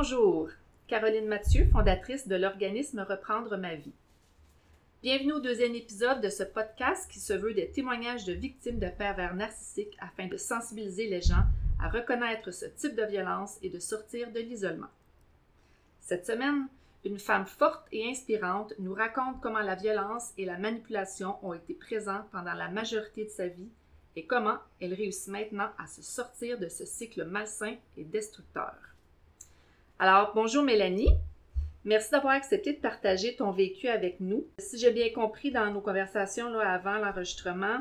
Bonjour, Caroline Mathieu, fondatrice de l'organisme Reprendre ma vie. Bienvenue au deuxième épisode de ce podcast qui se veut des témoignages de victimes de pervers narcissiques afin de sensibiliser les gens à reconnaître ce type de violence et de sortir de l'isolement. Cette semaine, une femme forte et inspirante nous raconte comment la violence et la manipulation ont été présents pendant la majorité de sa vie et comment elle réussit maintenant à se sortir de ce cycle malsain et destructeur. Alors, bonjour Mélanie. Merci d'avoir accepté de partager ton vécu avec nous. Si j'ai bien compris dans nos conversations là, avant l'enregistrement,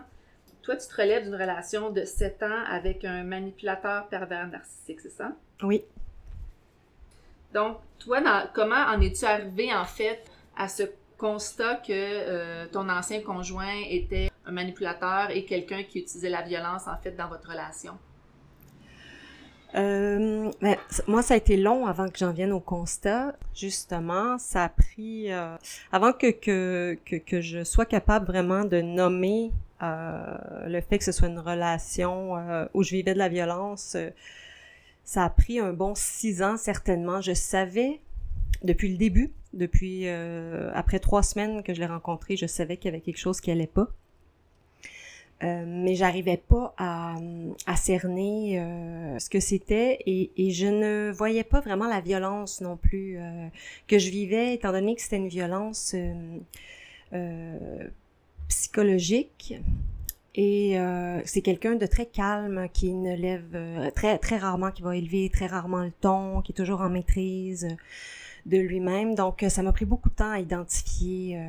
toi, tu te relèves d'une relation de 7 ans avec un manipulateur pervers narcissique, c'est ça? Oui. Donc, toi, comment en es-tu arrivé en fait à ce constat que euh, ton ancien conjoint était un manipulateur et quelqu'un qui utilisait la violence en fait dans votre relation? Euh, moi, ça a été long avant que j'en vienne au constat. Justement, ça a pris euh, avant que, que, que, je sois capable vraiment de nommer euh, le fait que ce soit une relation où je vivais de la violence. Ça a pris un bon six ans certainement. Je savais depuis le début, depuis après trois semaines que je l'ai rencontré, je savais qu'il y avait quelque chose qui allait pas. Euh, mais j'arrivais pas à, à cerner euh, ce que c'était et, et, je ne voyais pas vraiment la violence non plus euh, que je vivais, étant donné que c'était une violence psychologique. Et c'est quelqu'un de très calme qui ne lève très très rarement, qui va élever très rarement le ton, qui est toujours en maîtrise de lui-même. Donc ça m'a pris beaucoup de temps à identifier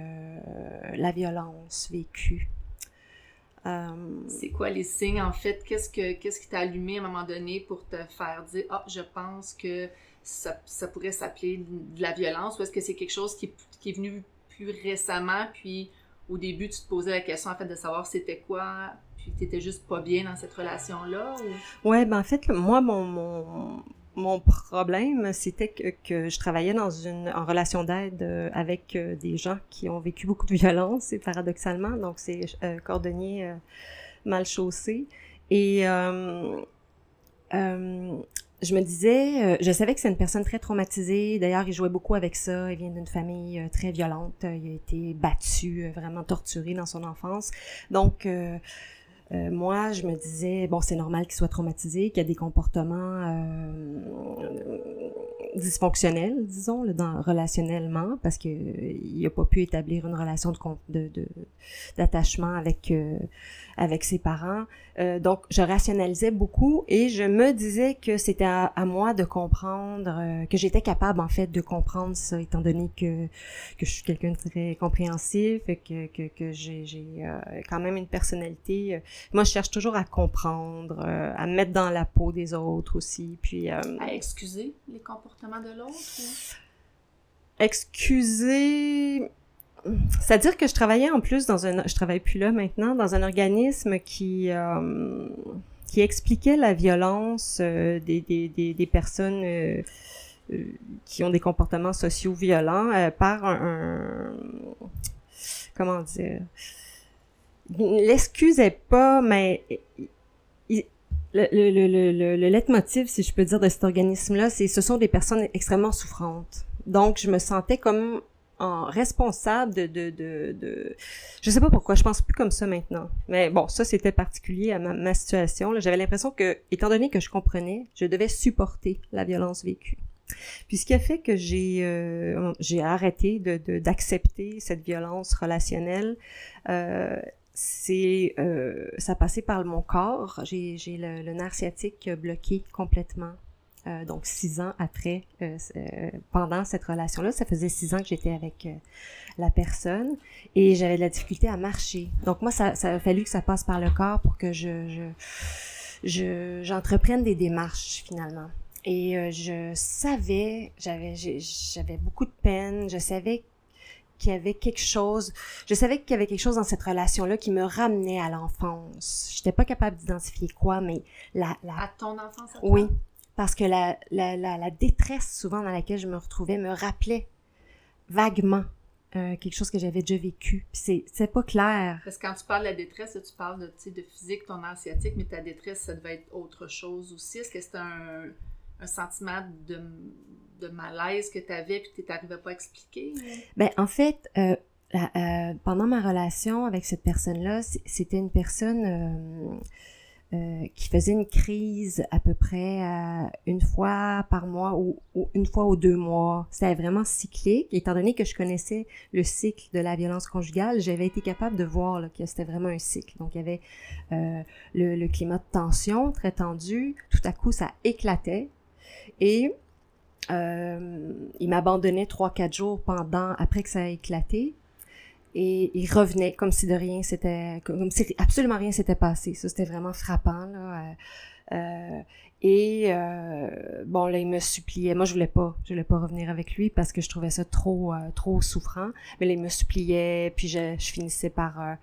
la violence vécue. Euh, c'est quoi les signes en fait? Qu'est-ce, que, qu'est-ce qui t'a allumé à un moment donné pour te faire dire Ah, je pense que ça, ça, pourrait s'appeler de la violence ou est-ce que c'est quelque chose qui, qui, est venu plus récemment puis au début tu te posais la question en fait de savoir c'était quoi puis tu étais juste pas bien dans cette relation-là? Ou... Ouais, ben en fait, moi, mon, mon, mon problème, c'était que, je travaillais dans une en relation d'aide euh, avec euh, des gens qui ont vécu beaucoup de violence, paradoxalement, donc c'est euh, cordonnier euh, mal chaussé. Et je me disais, je savais que c'est une personne très traumatisée. D'ailleurs, il jouait beaucoup avec ça. Il vient d'une famille très violente. Il a été battu, vraiment torturé dans son enfance. Donc euh, moi, je me disais, bon, c'est normal qu'il soit traumatisé, qu'il y a des comportements euh, dysfonctionnels, disons, là, dans, relationnellement, parce que il n'a pas pu établir une relation de d'attachement avec euh, avec ses parents. Euh, donc, je rationalisais beaucoup et je me disais que c'était à, moi de comprendre, euh, que j'étais capable en fait de comprendre ça, étant donné que, que je suis quelqu'un de très compréhensif, que, que, que j'ai euh, quand même une personnalité. Moi, je cherche toujours à comprendre, à me mettre dans la peau des autres aussi. Puis, à excuser les comportements de l'autre? Excuser c'est-à-dire que je travaillais en plus dans un, je travaille plus là maintenant, dans un organisme qui euh, qui expliquait la violence euh, des, des, des, des, personnes euh, qui ont des comportements sociaux violents par un, comment dire l'excuse est pas mais le, le, le, le, le leitmotiv, si je peux dire, de cet organisme-là, c'est ce sont des personnes extrêmement souffrantes. Donc, je me sentais comme en responsable de, de, de, de, je sais pas pourquoi je pense plus comme ça maintenant. Mais bon ça c'était particulier à ma, situation j'avais l'impression que étant donné que je comprenais je devais supporter la violence vécue. Puis ce qui a fait que j'ai euh, arrêté de d'accepter cette violence relationnelle euh, c'est euh, ça passait par mon corps j'ai le, le nerf sciatique bloqué complètement euh, donc six ans après, euh, pendant cette relation-là, ça faisait six ans que j'étais avec la personne et j'avais de la difficulté à marcher. Donc moi, ça, a fallu que ça passe par le corps pour que je, je, j'entreprenne des démarches finalement. Et je savais, j'avais, j'avais beaucoup de peine, je savais qu'il y avait quelque chose, je savais qu'il y avait quelque chose dans cette relation-là qui me ramenait à l'enfance. J'étais pas capable d'identifier quoi, mais la, la... À ton enfance, à toi? Oui, parce que la, la, la, détresse souvent dans laquelle je me retrouvais me rappelait vaguement euh, quelque chose que j'avais déjà vécu. Puis c'est pas clair. Parce que quand tu parles de la détresse, tu parles de, de physique, ton asiatique, mais ta détresse, ça devait être autre chose aussi. Est-ce que c'est un, un, sentiment de, de malaise que tu avais puis que tu n'arrivais pas à expliquer? Ben, en fait, euh, euh, pendant ma relation avec cette personne-là, c'était une personne euh, qui faisait une crise à peu près une fois par mois ou, une fois ou deux mois. C'était vraiment cyclique. Étant donné que je connaissais le cycle de la violence conjugale, j'avais été capable de voir que c'était vraiment un cycle. Donc, il y avait le, le, climat de tension très tendu. Tout à coup, ça éclatait. Et il m'abandonnait trois, quatre jours pendant, après que ça a éclaté. Et il revenait comme si de rien c'était comme si absolument rien s'était passé. Ça c'était vraiment frappant là. Euh, euh, et euh, bon là il me suppliait. Moi je voulais pas je voulais pas revenir avec lui parce que je trouvais ça trop trop souffrant. Mais là il me suppliait puis je, je finissais par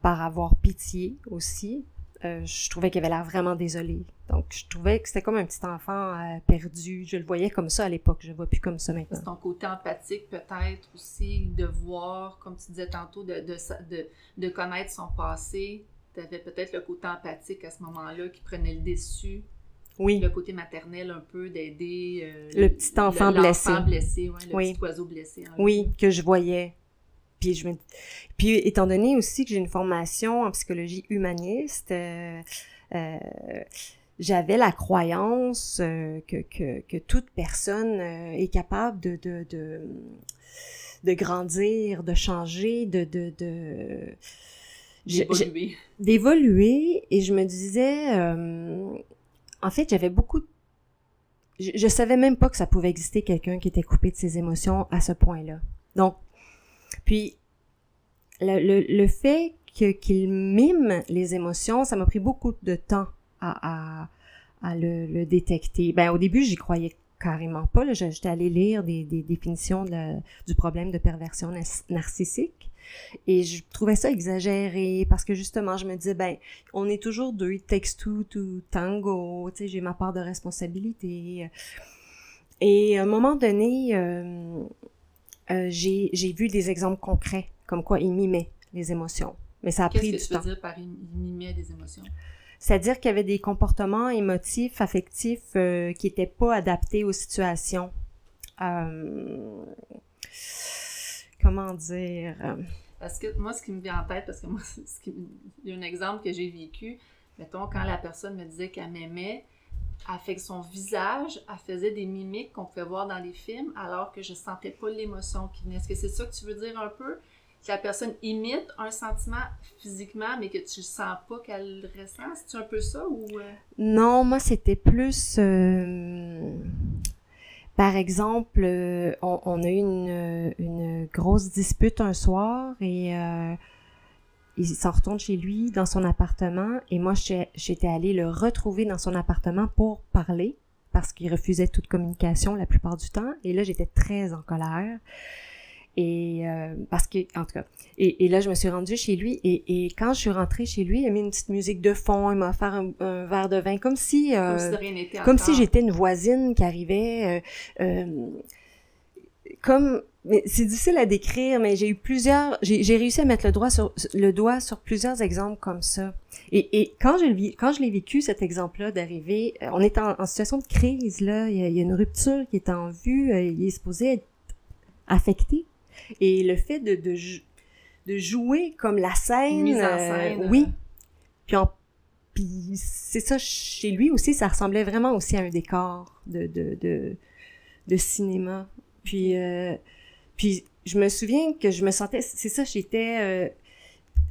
par avoir pitié aussi. Euh, je trouvais qu'il avait l'air vraiment désolé. Donc, je trouvais que c'était comme un petit enfant euh, perdu. Je le voyais comme ça à l'époque. Je le vois plus comme ça maintenant. C'est ton côté empathique, peut-être aussi, de voir, comme tu disais tantôt, de, de, de, connaître son passé. Tu avais peut-être le côté empathique à ce moment-là qui prenait le dessus. Oui. Le côté maternel un peu d'aider. Euh, le petit enfant blessé. blessé, ouais, le petit oiseau blessé. Oui, que je voyais. Puis, je me... puis étant donné aussi que j'ai une formation en psychologie humaniste, euh, j'avais la croyance euh, que, que, que, toute personne euh, est capable de, de, de, de, grandir, de changer, de... de, de d'évoluer. D'évoluer. Et je me disais... en fait, j'avais beaucoup... Je, je savais même pas que ça pouvait exister quelqu'un qui était coupé de ses émotions à ce point-là. Donc, puis, le, le, le fait qu'il mime les émotions, ça m'a pris beaucoup de temps à, à, à le, le, détecter. Ben, au début, j'y croyais carrément pas. J'étais allée lire des, des définitions de du problème de perversion narcissique. Et je trouvais ça exagéré parce que justement, je me disais, ben, on est toujours deux, it takes two to tango, tu sais, j'ai ma part de responsabilité. Et à un moment donné, euh, euh, j'ai, j'ai vu des exemples concrets, comme quoi il mimait les émotions. Mais ça a pris du temps. Qu'est-ce que tu veux dire par il mimait des émotions? C'est-à-dire qu'il y avait des comportements émotifs, affectifs euh, qui n'étaient pas adaptés aux situations. Euh, comment dire? Parce que moi, ce qui me vient en tête, parce que moi, ce il y a un exemple que j'ai vécu, mettons, quand la personne me disait qu'elle m'aimait, avec son visage, elle faisait des mimiques qu'on pouvait voir dans les films, alors que je sentais pas l'émotion qui venait. Est-ce que c'est ça que tu veux dire un peu? Que la personne imite un sentiment physiquement, mais que tu sens pas qu'elle ressent? C'est un peu ça ou... Euh? Non, moi, c'était plus... Euh, par exemple, euh, on, a eu une, une, grosse dispute un soir et il s'en retourne chez lui, dans son appartement, et moi, j'étais allée le retrouver dans son appartement pour parler, parce qu'il refusait toute communication la plupart du temps, et là, j'étais très en colère. Et euh, parce que, en tout cas, et, là, je me suis rendue chez lui, et, et, quand je suis rentrée chez lui, il a mis une petite musique de fond, il m'a offert un, verre de vin, comme si, euh, comme si, j'étais une voisine qui arrivait, euh, euh comme c'est difficile à décrire, mais j'ai eu plusieurs, j'ai réussi à mettre le doigt sur le doigt sur plusieurs exemples comme ça. Et, et quand je quand je l'ai vécu cet exemple-là d'arriver, euh, on est en, situation de crise là, il y, a, une rupture qui est en vue, euh, il est supposé être affecté. Et le fait de de, de jouer comme la scène, Mise en scène euh, oui. Puis puis c'est ça chez lui aussi, ça ressemblait vraiment aussi à un décor de de de, de cinéma. Puis euh, puis je me souviens que je me sentais, c'est ça, j'étais, euh,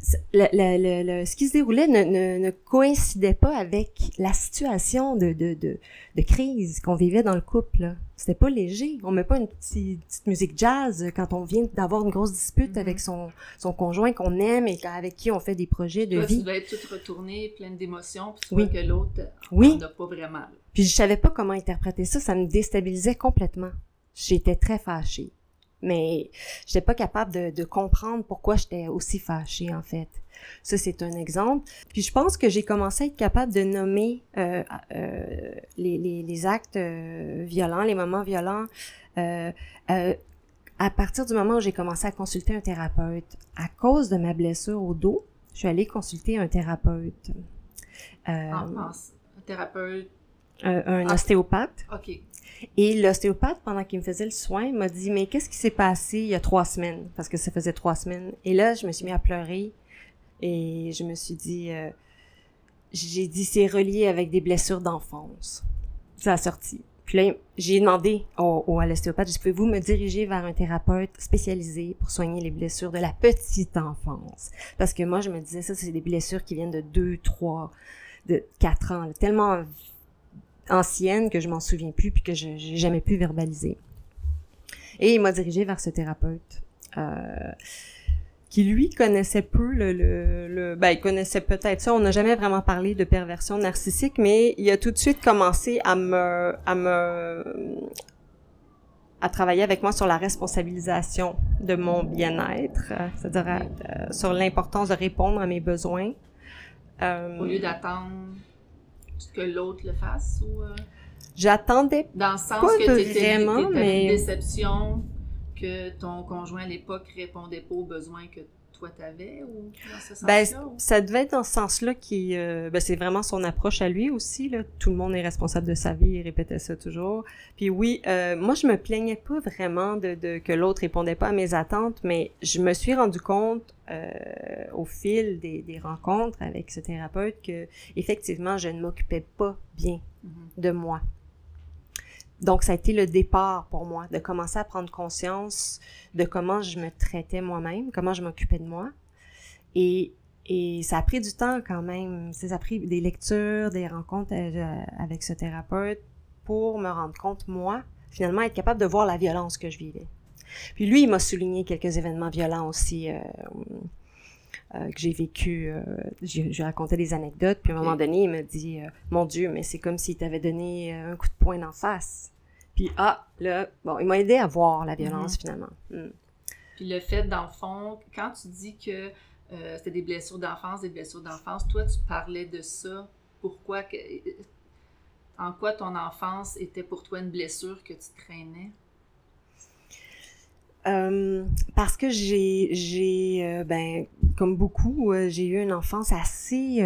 ce qui se déroulait ne, ne, ne, coïncidait pas avec la situation de, de, de, de crise qu'on vivait dans le couple. C'était pas léger. On met pas une petite, petite, musique jazz quand on vient d'avoir une grosse dispute mm-hmm. avec son, son conjoint qu'on aime et avec qui on fait des projets de vie. Tu dois être toute retournée, pleine d'émotions, puis tu oui. vois que l'autre oui. n'a pas vraiment. Puis je savais pas comment interpréter ça, ça me déstabilisait complètement. J'étais très fâchée mais j'étais pas capable de, de comprendre pourquoi j'étais aussi fâchée en fait. Ça c'est un exemple. Puis je pense que j'ai commencé à être capable de nommer euh, euh, les, les, les, actes euh, violents, les moments violents. À partir du moment où j'ai commencé à consulter un thérapeute, à cause de ma blessure au dos, je suis allée consulter un thérapeute. Euh, un thérapeute un Ah. ostéopathe. OK. Et l'ostéopathe, pendant qu'il me faisait le soin, m'a dit, mais qu'est-ce qui s'est passé il y a trois semaines? Parce que ça faisait trois semaines. Et là, je me suis mis à pleurer et je me suis dit, euh, j'ai dit, c'est relié avec des blessures d'enfance. Ça a sorti. Puis là, j'ai demandé au, au- à l'ostéopathe, dit, pouvez-vous me diriger vers un thérapeute spécialisé pour soigner les blessures de la petite enfance? Parce que moi, je me disais, ça, c'est des blessures qui viennent de deux, trois, de quatre ans, là, tellement anciennes que je m'en souviens plus puis que je j'ai jamais pu verbaliser. Et il m'a dirigé vers ce thérapeute euh, qui lui connaissait peu le, le, ben il connaissait peut-être ça. On n'a jamais vraiment parlé de perversion narcissique, mais il a tout de suite commencé à me à me à travailler avec moi sur la responsabilisation de mon bien-être, euh, c'est-à-dire euh, sur l'importance de répondre à mes besoins. Au lieu d'attendre que l'autre le fasse ou euh, J'attendais dans le sens Pas que t'étais vraiment, mais- une déception que ton conjoint à l'époque répondait pas aux besoins que toi t'avais ou dans ce sens-là? Ben, ou- ça devait être dans ce sens-là qui, euh, ben, c'est vraiment son approche à lui aussi. Là. Tout le monde est responsable de sa vie, il répétait ça toujours. Puis oui, euh, moi je me plaignais pas vraiment de, de que l'autre répondait pas à mes attentes, mais je me suis rendu compte euh, au fil des, des rencontres avec ce thérapeute que effectivement je ne m'occupais pas bien Mhm. de moi. Donc, ça a été le départ pour moi, de commencer à prendre conscience de comment je me traitais moi-même, comment je m'occupais de moi. Et, et ça a pris du temps quand même. Ça a pris des lectures, des rencontres euh, avec ce thérapeute pour me rendre compte, moi, finalement, être capable de voir la violence que je vivais. Puis lui, il m'a souligné quelques événements violents aussi euh, euh, que j'ai vécu. Euh, j'ai raconté des anecdotes, puis à un moment donné, il m'a dit euh, Mon Dieu, mais c'est comme s'il t'avait donné euh, un coup de poing d'en face. Puis ah, là, bon, il m'a aidé à voir la violence finalement. Mm. Puis le fait, dans le fond, quand tu dis que c'était des blessures d'enfance, des blessures d'enfance, toi, tu parlais de ça. Pourquoi que, En quoi ton enfance était pour toi une blessure que tu traînais? Euh, parce que j'ai, j'ai, euh, ben, comme beaucoup, euh, j'ai eu une enfance assez,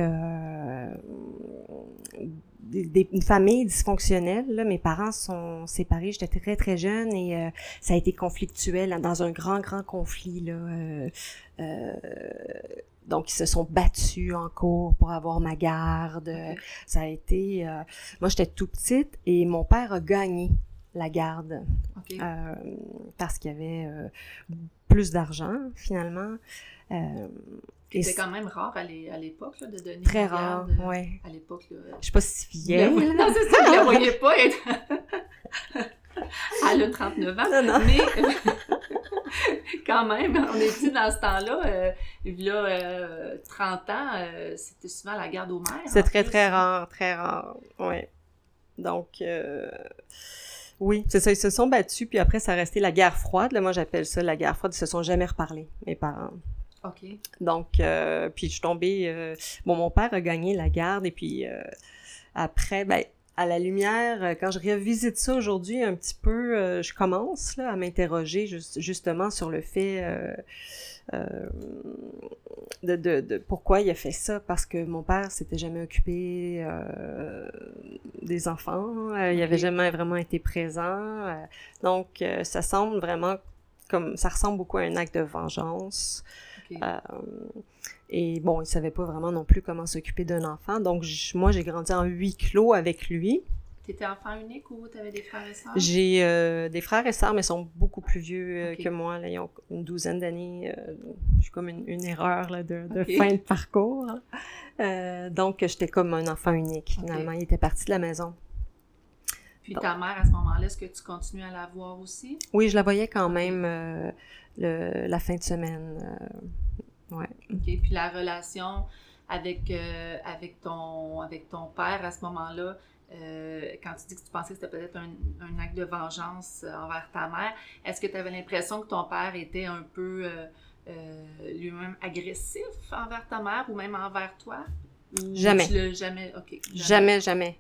des- des- une famille dysfonctionnelle. Là. Mes parents sont séparés, j'étais très très jeune et euh, ça a été conflictuel hein, dans un grand grand conflit là. euh, euh, donc ils se sont battus en cours pour avoir ma garde. Ça a été, moi j'étais tout petite et mon père a gagné la garde euh, parce qu'il y avait euh, plus d'argent finalement. Euh, et C'était c'est quand même rare à l'é- à l'époque de donner très rare, garde, euh, ouais. À l'époque. Je suis pas si voyez- Non, c'est ça, la voyez pas. être- Elle a 39 ans. Non, non. Mais quand même, on est dit dans ce temps-là, euh, là, euh, 30 ans, euh, c'était souvent la garde aux mères. C'est très très rare, très rare, ouais. Donc euh, oui, c'est ça, ils se sont battus puis après ça a resté la guerre froide. Là, moi j'appelle ça la guerre froide. Ils se sont jamais reparlé, mes parents. OK. Donc, euh, puis je suis tombée... euh, bon, mon père a gagné la garde et puis euh, après, ben, à la lumière, quand je revisite ça aujourd'hui un petit peu, je commence là, à m'interroger juste- justement sur le fait de, de, de pourquoi il a fait ça? Parce que mon père s'était jamais occupé euh, des enfants, euh, il avait jamais vraiment été présent. euh, donc, euh, ça semble vraiment comme... Ça ressemble beaucoup à un acte de vengeance. Euh, et bon, il savait pas vraiment non plus comment s'occuper d'un enfant. Donc, moi, j'ai grandi en huis clos avec lui. T'étais enfant unique ou t'avais des frères et sœurs? J'ai euh, des frères et sœurs, mais ils sont beaucoup plus vieux euh, que moi. Là, ils ont une douzaine d'années. euh, je suis comme une, une erreur là, de, fin de parcours. hein. Euh, donc, j'étais comme un enfant unique, finalement. Il était parti de la maison. Puis ta mère, à ce moment-là, est-ce que tu continues à la voir aussi? Oui, je la voyais quand même le, la fin de semaine. ouais. OK. Puis la relation avec, avec, ton, avec ton père à ce moment-là, euh, quand tu dis que tu pensais que c'était peut-être un, un acte de vengeance euh, envers ta mère, est-ce que tu avais l'impression que ton père était un peu euh, euh, lui-même agressif envers ta mère ou même envers toi? Jamais. tu jamais. Jamais, jamais.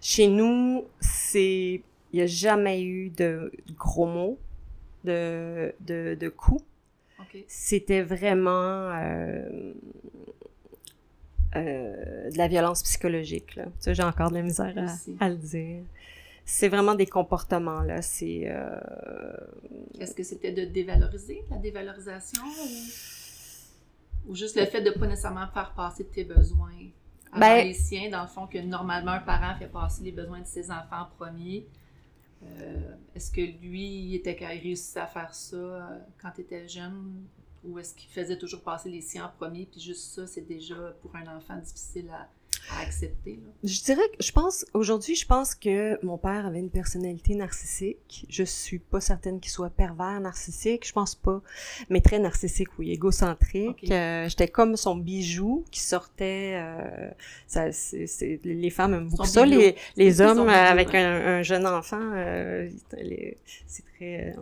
Chez nous, c'est. Il n'y a jamais eu de gros mots, de, de, de coups. C'était vraiment. Euh, de la violence psychologique. Là. Sais, j'ai encore de la misère à, à le dire. C'est vraiment des comportements, là. C'est... euh, Est-ce que c'était de dévaloriser, la dévalorisation, ou, ou juste le fait de pas nécessairement faire passer tes besoins avant Ben- les siens, dans le fond, que normalement un parent fait passer les besoins de ses enfants en premier. Euh, Est-ce que lui, il était il réussissait à faire ça quand tu étais jeune, ou est-ce qu'il faisait toujours passer les siens en premier, puis juste ça, c'est déjà pour un enfant difficile à, à accepter? Là? Je dirais que je pense aujourd'hui, je pense que mon père avait une personnalité narcissique. Je suis pas certaine qu'il soit pervers narcissique, je pense pas, mais très narcissique, oui, égocentrique. Euh, J'étais comme son bijou qui sortait. euh, ça, c'est- les femmes aiment beaucoup ça, les, les hommes avec un, un jeune enfant, euh, c'est très.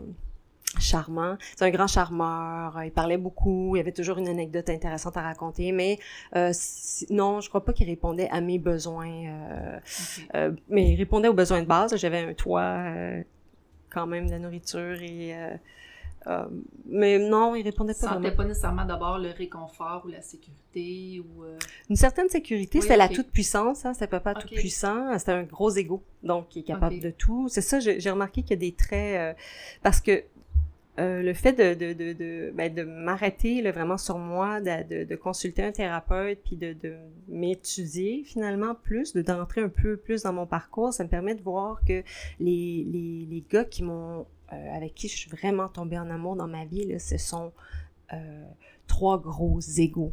Charmant. C'est un grand charmeur. euh, Il parlait beaucoup. Il y avait toujours une anecdote intéressante à raconter. Mais euh, non, je crois pas qu'il répondait à mes besoins. euh, Ok. euh, mais il répondait aux besoins de base. J'avais un toit, euh, quand même, de la nourriture et... euh, euh, mais non, il répondait pas vraiment. pas nécessairement d'abord le réconfort ou la sécurité ou euh, Une certaine sécurité, Oui, c'était la ok. toute-puissance, hein, c'était papa Ok. tout-puissant, c'était un gros ego, donc il est capable Ok. de tout. C'est ça, j'ai j'ai remarqué qu'il y a des traits... euh, parce que euh, le fait de, de, de, de, ben, de m'arrêter vraiment sur moi, de, de, consulter un thérapeute, puis de, de m'étudier finalement plus, de d'entrer un peu plus dans mon parcours, ça me permet de voir que les, les, les gars qui m'ont, euh, avec qui je suis vraiment tombée en amour dans ma vie, là, ce sont euh, trois gros égaux.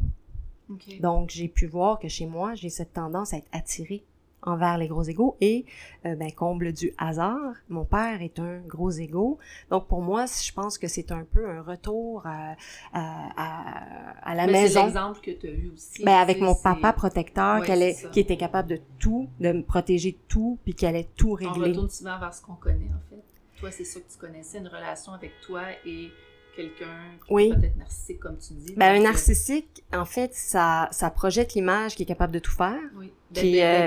Donc, j'ai pu voir que chez moi, j'ai cette tendance à être attirée envers les gros égaux et, euh, ben, comble du hasard, mon père est un gros égo. Donc, pour moi, je pense que c'est un peu un retour à, à, à, à la Mais C'est maison. l'exemple que tu as eu aussi. Ben, avec mon c'est- papa protecteur, Ouais, est, c'est qui était capable de tout, de me protéger de tout, puis qu'elle allait tout On régler. retourne souvent vers ce qu'on connaît, en fait. Toi, c'est ça que tu connaissais, une relation avec toi et quelqu'un qui Oui. peut-être narcissique, comme tu dis. Ben, un euh, narcissique, en fait, ça, ça projette l'image qui est capable de tout faire. Oui, d'être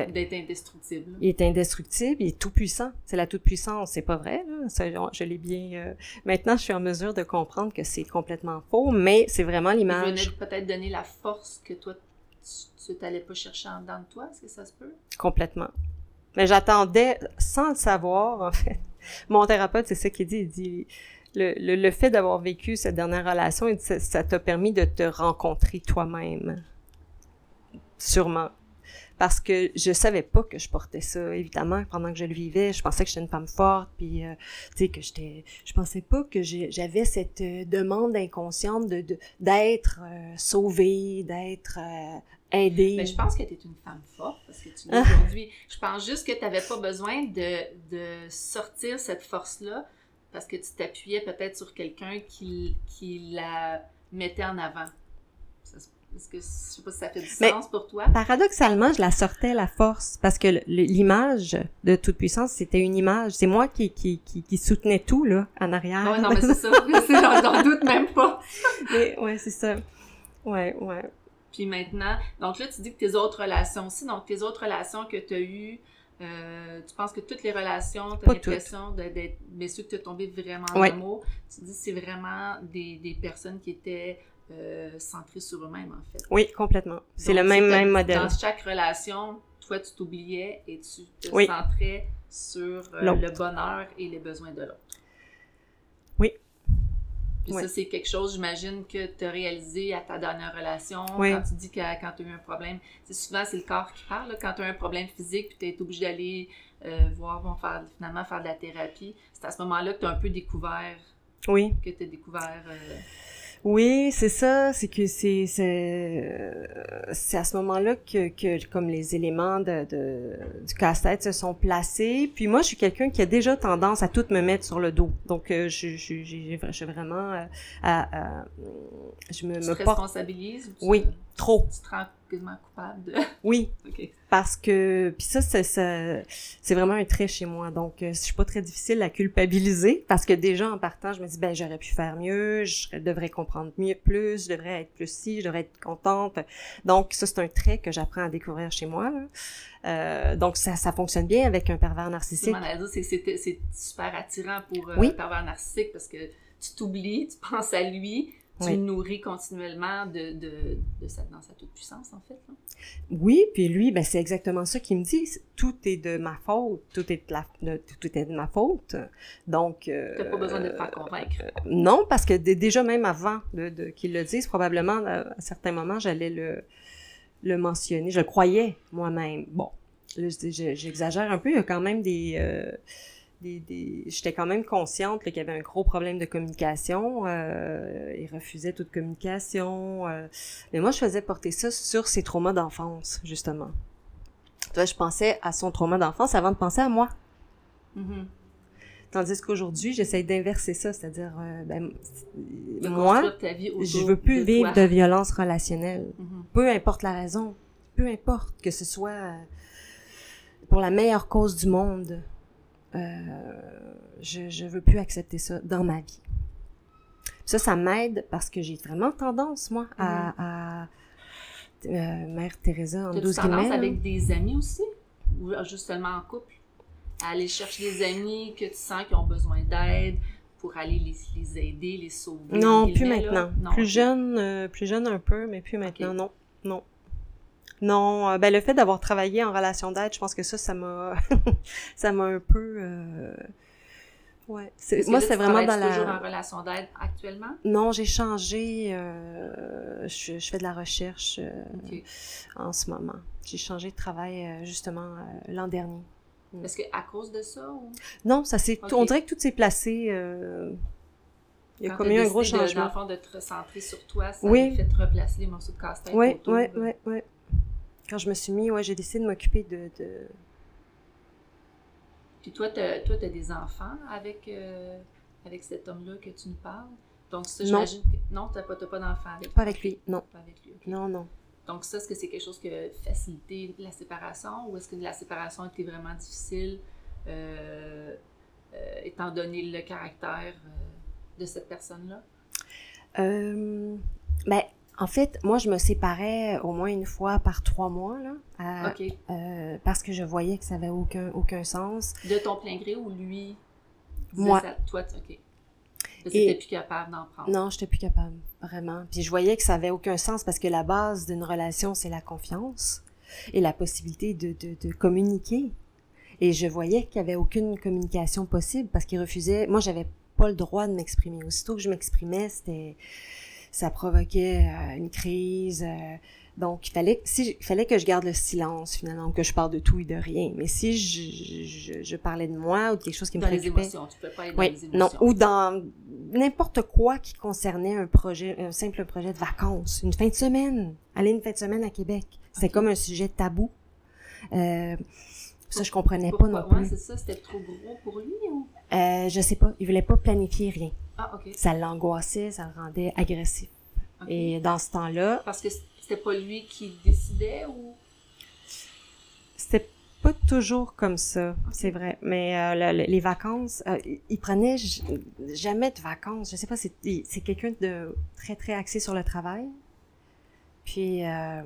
euh, d'être- indestructible. Il est indestructible, il est tout puissant. C'est la toute puissance, c'est pas vrai. Là. Ça, je l'ai bien. euh, Maintenant, je suis en mesure de comprendre que c'est complètement faux, mais c'est vraiment Il l'image peut-être donner la force que toi, tu n'allais pas chercher en dedans de toi. Est-ce que ça se peut? complètement. Mais j'attendais, sans le savoir, en fait. Mon thérapeute, c'est ça qu'il dit. Il dit le, le, le fait d'avoir vécu cette dernière relation, ça t'a permis de te rencontrer toi-même? Sûrement. Parce que je savais pas que je portais ça, évidemment, pendant que je le vivais. Je pensais que j'étais une femme forte, puis, euh, tu sais, que j'étais... Je pensais pas que j'avais cette euh, demande inconsciente de de- d'être euh, sauvée, d'être euh, aidée. Mais je pense que tu es une femme forte parce que tu l'es aujourd'hui. Je pense juste que tu n'avais pas besoin de, de sortir cette force-là parce que tu t'appuyais peut-être sur quelqu'un qui, qui la mettait en avant. Est-ce que je sais pas si ça fait du sens pour toi? Paradoxalement, je la sortais la force parce que l'image de toute puissance, c'était une image. C'est moi qui, qui, qui, qui soutenais tout là en arrière. Ah ouais, non, mais c'est ça. J'en doute même pas. Mais, ouais, c'est ça. Ouais, ouais. Puis maintenant, donc là, tu dis que tes autres relations aussi, donc tes autres relations que tu as eues, euh, tu penses que toutes les relations, tu as l'impression d'être, mais ceux que tu es tombé vraiment en Ouais. amour, tu dis que c'est vraiment des, des personnes qui étaient euh, centrées sur eux-mêmes, en fait. Oui, complètement. C'est le même, même modèle. Dans chaque relation, toi, tu t'oubliais et tu te Oui. centrais sur euh, le bonheur et les besoins de l'autre. Oui. Puis Oui. ça, c'est quelque chose, j'imagine, que tu as réalisé à ta dernière relation. Oui. Quand tu dis que quand tu as eu un problème, c'est souvent, c'est le corps qui parle. là. quand tu as un problème physique, puis tu es obligé d'aller euh, voir, bon, faire, finalement faire de la thérapie, c'est à ce moment-là que tu as un peu découvert, Oui. que tu as découvert... euh, Oui, c'est ça, c'est que c'est c'est euh, c'est à ce moment-là que que comme les éléments de, de du casse-tête se sont placés. Puis moi, je suis quelqu'un qui a déjà tendance à tout me mettre sur le dos. Donc euh, je je je suis vraiment euh, à, à- je me tu porte tu, Oui. Trop. tu te rends quasiment coupable de... Oui, parce que puis ça c'est vraiment un trait chez moi donc euh, je suis pas très difficile à culpabiliser parce que déjà en partant je me dis ben j'aurais pu faire mieux je devrais comprendre mieux plus je devrais être plus si je devrais être contente donc ça c'est un trait que j'apprends à découvrir chez moi. Euh, donc ça ça fonctionne bien avec un pervers narcissique c'est c'est- c'est super attirant pour euh, Oui. un pervers narcissique parce que tu t'oublies, tu penses à lui, tu Oui. le nourris continuellement de, de, de sa, dans sa toute-puissance, en fait. Oui, puis lui, ben c'est exactement ça qu'il me dit. Tout est de ma faute, tout est de, la, de- tout est de ma faute. Donc, euh, T'as pas besoin de te faire convaincre. non, parce que dé- déjà même avant de, de qu'il le dise, probablement euh, à certains moments, j'allais le, le mentionner. Je le croyais moi-même. Bon, j'exagère un peu. Il y a quand même des, euh, des, des- j'étais quand même consciente qu'il y avait un gros problème de communication. Euh, il refusait toute communication. euh, mais moi, je faisais porter ça sur ses traumas d'enfance, justement. Tu vois, je pensais à son trauma d'enfance avant de penser à moi. Mhm. Tandis qu'aujourd'hui, j'essaye d'inverser ça, c'est-à-dire, euh, ben, moi, je veux plus de vivre toi. de violence relationnelle. Mhm. Peu importe la raison, peu importe que ce soit euh, pour la meilleure cause du monde, je, je veux plus accepter ça dans ma vie. Ça, ça m'aide parce que j'ai vraiment tendance, moi, à, à euh, Mère Teresa en T'as-tu 12 tendance guillemets. avec des amis aussi? Ou juste seulement en couple? À aller chercher des amis que tu sens qui ont besoin d'aide pour aller les, les aider, les sauver? Non, plus maintenant. Non, plus jeune, euh, plus jeune un peu, mais plus maintenant, non, non. Non, euh, ben le fait d'avoir travaillé en relation d'aide, je pense que ça, ça m'a, ça m'a un peu, euh, ouais. C'est- moi, c'est tu vraiment dans travailles-tu toujours la. en relation d'aide actuellement? Non, j'ai changé. euh, je, je fais de la recherche euh, en ce moment. J'ai changé de travail justement l'an dernier. Est-ce que à cause de ça ou? Non, ça s'est. Ok. On dirait que tout s'est placé. il y a quand comme eu un gros de- changement. fond, de te recentrer sur toi, ça Oui. fait te replacer les morceaux de casse-tête Oui, autour oui, de- oui, oui. Quand je me suis mis, ouais, j'ai décidé de m'occuper de, de... Puis toi, t'as, toi, t'as des enfants avec, euh, avec cet homme-là que tu nous parles? Donc ça, j'imagine que... Non, t'as pas, t'as pas d'enfants avec Pas avec lui, non. Pas avec lui, ok. Non, non. Donc ça, est-ce que c'est quelque chose qui a facilité la séparation ou est-ce que la séparation était vraiment difficile euh, euh, étant donné le caractère de cette personne-là? Euh, ben, en fait, moi, je me séparais au moins une fois par trois mois, là, à- euh, parce que je voyais que ça avait aucun, aucun sens. De ton plein gré ou lui? Moi. ça- toi, tu- OK. T'étais plus capable d'en prendre. Non, j'étais plus capable, vraiment. Puis je voyais que ça avait aucun sens parce que la base d'une relation, c'est la confiance et la possibilité de, de, de communiquer. Et je voyais qu'il y avait aucune communication possible parce qu'il refusait. Moi, j'avais pas le droit de m'exprimer. Aussitôt que je m'exprimais, c'était, ça provoquait euh, une crise. euh, donc, il fallait, si, il fallait que je garde le silence finalement, que je parle de tout et de rien. Mais si je, je, je parlais de moi ou de quelque chose qui me Dans préoccupait, émotions. Tu peux pas aller dans oui, les non, ou dans n'importe quoi qui concernait un projet, un simple projet de vacances, une fin de semaine, aller une fin de semaine à Québec. C'était Ok. comme un sujet tabou. Euh, ça, je comprenais pas non Ouais, plus. c'est ça, c'était trop gros pour lui ou? Euh, je sais pas, il voulait pas planifier rien. Ah. Ça l'angoissait, ça le rendait agressif. Et dans ce temps-là, Parce que c'était pas lui qui décidait ou? c'était pas toujours comme ça, c'est vrai. Mais euh, le- le- les vacances, euh, il- prenait jamais de vacances. Je sais pas, c'est quelqu'un de très très axé sur le travail. Puis euh,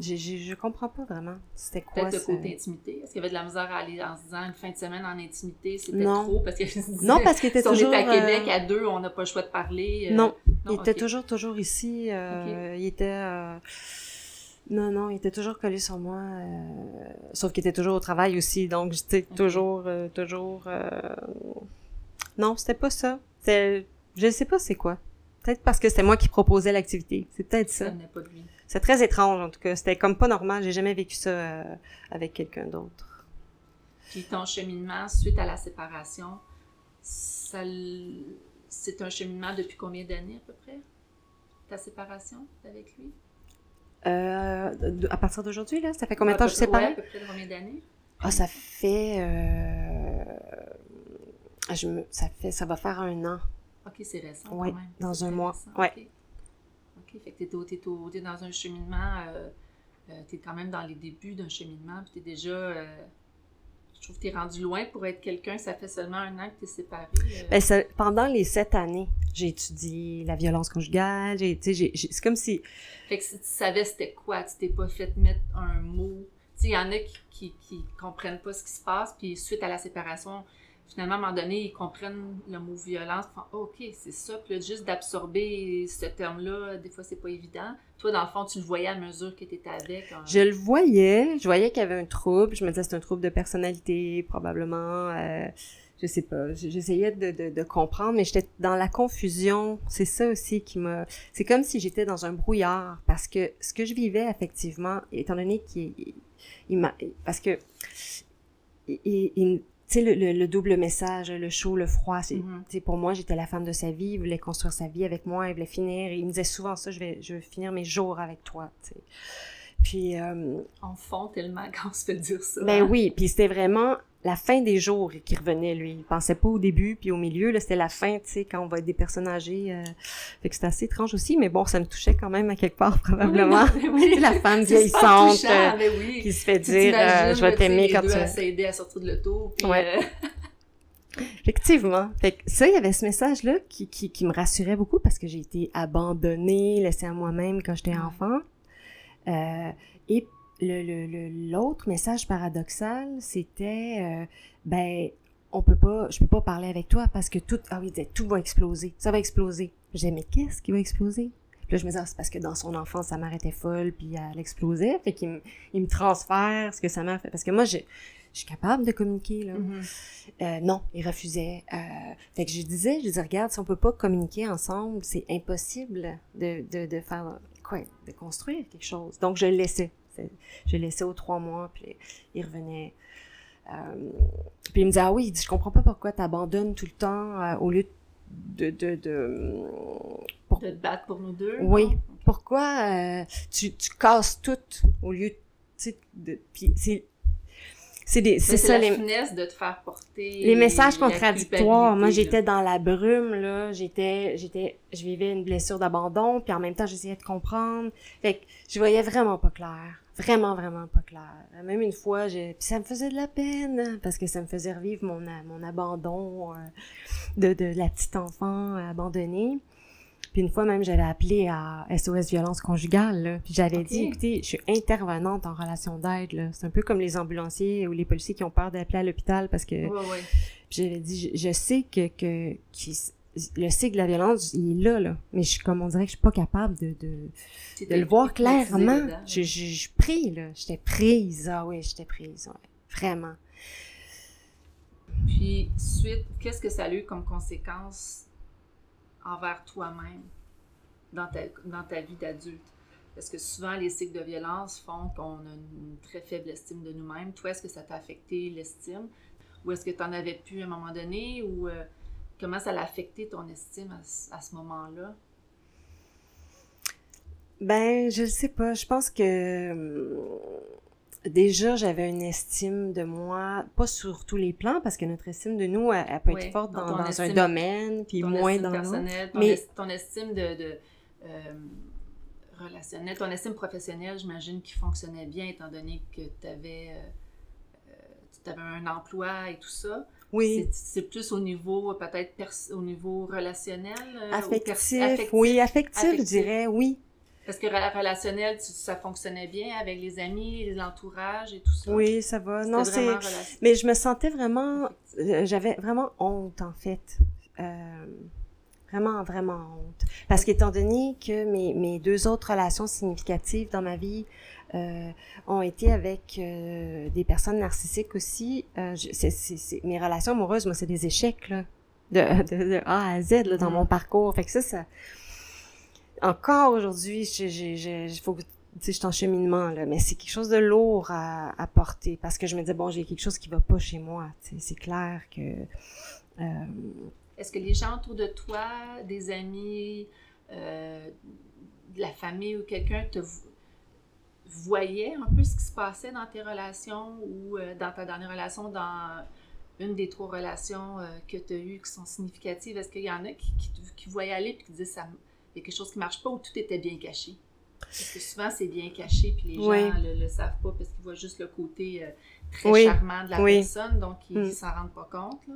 je comprends pas vraiment. C'était quoi Peut-être le côté intimité. Est-ce qu'il y avait de la misère à aller en se disant une fin de semaine en intimité, c'était Non. trop? Parce que je me Non, disais, parce qu'il était si on toujours. est à Québec euh, à deux, on n'a pas le choix de parler. euh, Non, il était toujours toujours ici. euh, Il était. Non, non, il était toujours collé sur moi. Sauf qu'il était toujours au travail aussi, donc j'étais toujours, toujours. Non, c'était pas ça. C'est, je sais pas c'est quoi. Peut-être parce que c'était moi qui proposais l'activité. C'est peut-être Ça de. C'est très étrange en tout cas. C'était comme pas normal. J'ai jamais vécu ça euh, avec quelqu'un d'autre. Puis ton cheminement suite à la séparation, ça c'est un cheminement depuis combien d'années à peu près? Ta séparation avec lui? Euh, de- à partir d'aujourd'hui là, ça fait combien de temps je suis séparée? ouais, à peu près combien d'années? Ah, ça fait, euh... je me... ça fait, ça va faire un an. Ok, c'est récent quand même. dans un mois. Ouais. Ok, Ok, fait que au- t'es dans un cheminement, euh, euh, t'es quand même dans les débuts d'un cheminement, puis t'es déjà, euh, je trouve que t'es rendu loin pour être quelqu'un, ça fait seulement un an que t'es séparé. euh. Ben, ça- pendant les sept années, j'ai étudié la violence conjugale. Tu j'ai- c'est comme si, Fait que si tu savais c'était quoi, tu t'es pas fait mettre un mot. Tu sais, il y en a qui, qui, qui comprennent pas ce qui se passe, puis suite à la séparation, finalement, à un moment donné, ils comprennent le mot violence, ils font oh, OK, c'est ça. Puis là, juste d'absorber ce terme-là, des fois, c'est pas évident. Toi, dans le fond, tu le voyais à mesure que tu étais avec. hein? Je le voyais, je voyais qu'il y avait un trouble. Je me disais c'est un trouble de personnalité, probablement. Euh, je sais pas. J'essayais de, comprendre, mais j'étais dans la confusion. C'est ça aussi qui m'a. C'est comme si j'étais dans un brouillard parce que ce que je vivais effectivement, étant donné qu'il il, m'a, parce que il, il- il- tu sais le, le, le double message, le chaud, le froid, c'est, Mhm. sais, pour moi j'étais la femme de sa vie, il voulait construire sa vie avec moi, il voulait finir, il me disait souvent ça, je vais, je vais finir mes jours avec toi, tu sais. Puis euh, On fond tellement quand on se fait dire ça. ben hein? oui, puis c'était vraiment la fin des jours qui revenait, lui. Il pensait pas au début, puis au milieu, là, c'était la fin, tu sais, quand on va être des personnes âgées. euh, Fait que c'était assez étrange aussi, mais bon, ça me touchait quand même à quelque part, probablement. Oui, non, mais oui. la femme vieillissante euh, oui. qui se fait Tu dire euh, Je vais t'aimer quand tu... à s'aider à sortir de l'auto. puis, Ouais. euh, Effectivement. Fait que ça, il y avait ce message-là qui, qui, qui me rassurait beaucoup parce que j'ai été abandonnée, laissée à moi-même quand j'étais enfant. Euh, et l'autre message paradoxal, c'était, euh, ben, on peut pas, je peux pas parler avec toi parce que tout, ah oui, il disait, tout va exploser, ça va exploser. Disais, mais qu'est-ce qui va exploser? Puis là, je me disais, ah, c'est parce que dans son enfance, sa mère était folle, puis elle explosait. Fait qu'il me, il me transfère ce que sa mère fait. Parce que moi, je, je suis capable de communiquer, là. mhm. Euh, non, il refusait. Euh, fait que je disais, je disais, regarde, si on peut pas communiquer ensemble, c'est impossible de, de, de faire de construire quelque chose. Donc je le laissais. Je le laissais aux trois mois, puis il revenait. Euh, puis il me disait, ah oui, il dit, je comprends pas pourquoi t'abandonnes tout le temps euh, au lieu de, de, de, pour- De te battre pour nous deux. Oui. pourquoi euh, tu, tu casses tout au lieu, tu de, puis c'est, ça la les, finesse de te faire porter. les messages contradictoires. Moi, j'étais dans la brume, là. J'étais, j'étais, je vivais une blessure d'abandon, puis en même temps, j'essayais de comprendre. Fait que je voyais vraiment pas clair. Vraiment, vraiment pas clair. Même une fois, j'ai, puis ça me faisait de la peine, parce que ça me faisait revivre mon, mon abandon euh, de, de la petite enfant abandonnée. Puis une fois même, j'avais appelé à SOS violence conjugale, là. Puis j'avais dit, écoutez, je suis intervenante en relation d'aide, là. C'est un peu comme les ambulanciers ou les policiers qui ont peur d'appeler à l'hôpital parce que. Ouais, j'avais dit, je, je sais que, que le cycle de la violence, il est là, là. Mais je suis comme on dirait que je suis pas capable de, de, le voir clairement. dedans. Je, je, je prie, là. J'étais prise. Ah oui, j'étais prise, ouais. Vraiment. Puis, suite, qu'est-ce que ça a eu comme conséquence envers toi-même dans ta, dans ta vie d'adulte? Parce que souvent, les cycles de violence font qu'on a une très faible estime de nous-mêmes. Toi, est-ce que ça t'a affecté l'estime? Ou est-ce que tu en avais plus à un moment donné? Ou euh, comment ça l'a affecté ton estime à, à ce moment-là? Ben, je sais pas. Je pense que hum, déjà j'avais une estime de moi, pas sur tous les plans, parce que notre estime de nous, elle, elle peut Oui, être forte dans un domaine, puis ton moins dans ton, Mais- es- ton estime de, de, euh, relationnelle, ton estime professionnelle, j'imagine, qui fonctionnait bien étant donné que tu avais, un emploi et tout ça. Oui. C'est- plus au niveau, euh, peut-être, au niveau relationnel. euh, Affectif, affectif. oui, affectif, je dirais, oui. Parce que re- relationnel, ça fonctionnait bien avec les amis, l'entourage et tout ça. Oui, ça va. Non, c'est. Mais je me sentais vraiment. euh, J'avais vraiment honte, en fait. Euh, vraiment, vraiment honte. Parce qu'étant donné que mes, mes deux autres relations significatives dans ma vie euh, ont été avec euh, des personnes narcissiques aussi, euh, je- c'est- c'est- c'est- mes relations amoureuses, moi, c'est des échecs, là. De, de, de A à Z, là, dans Mhm. mon parcours. Fait que ça, ça. Encore aujourd'hui, je- faut je suis en cheminement, là, mais c'est quelque chose de lourd à, porter parce que je me disais, bon, j'ai quelque chose qui va pas chez moi. C'est clair que. euh, Est-ce que les gens autour de toi, des amis, euh, de la famille ou quelqu'un te vo- voyait un peu ce qui se passait dans tes relations ou euh, dans ta dernière relation, dans une des trois relations que tu as eues qui sont significatives? Est-ce qu'il y en a qui, qui voyaient aller et qui disaient ça, il y a quelque chose qui marche pas ou tout était bien caché? Parce que souvent, c'est bien caché, puis les gens Oui. le, le savent pas parce qu'ils voient juste le côté euh, très Oui. charmant de la Oui. personne, donc ils Mm. s'en rendent pas compte. là.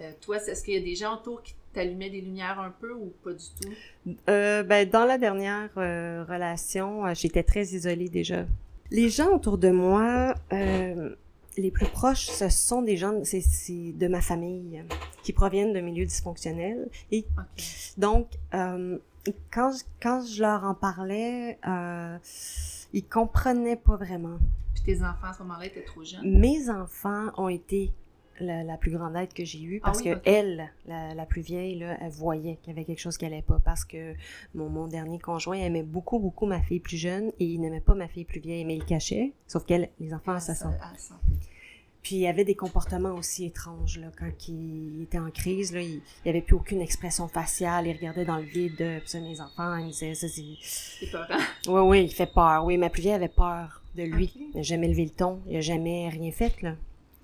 Euh, toi, est-ce qu'il y a des gens autour qui t'allumaient des lumières un peu ou pas du tout? Euh, ben, dans la dernière relation, j'étais très isolée déjà. Les gens autour de moi, les plus proches, ce sont des gens, c'est de ma famille, qui proviennent de milieux dysfonctionnels. Et donc, quand, je- quand je leur en parlais, euh, ils comprenaient pas vraiment. Puis tes enfants à ce moment-là étaient trop jeunes. Mes enfants ont été la, la plus grande aide que j'ai eue parce Ah oui, que elle, la, la plus vieille, là, elle voyait qu'il y avait quelque chose qui allait pas parce que mon, mon dernier conjoint aimait beaucoup, beaucoup ma fille plus jeune et il n'aimait pas ma fille plus vieille, mais il cachait. Sauf qu'elle, les enfants, ça sent. Puis il y avait des comportements aussi étranges là, quand il était en crise. Là, il n'y avait plus aucune expression faciale. Il regardait dans le vide. Puis ça, mes enfants, ils me disaient ça, c'est. C'est peurant. Oui, oui, il fait peur. Oui, ma plus vieille avait peur de lui. Ok. Il n'a jamais levé le ton. Il n'a jamais rien fait. Là.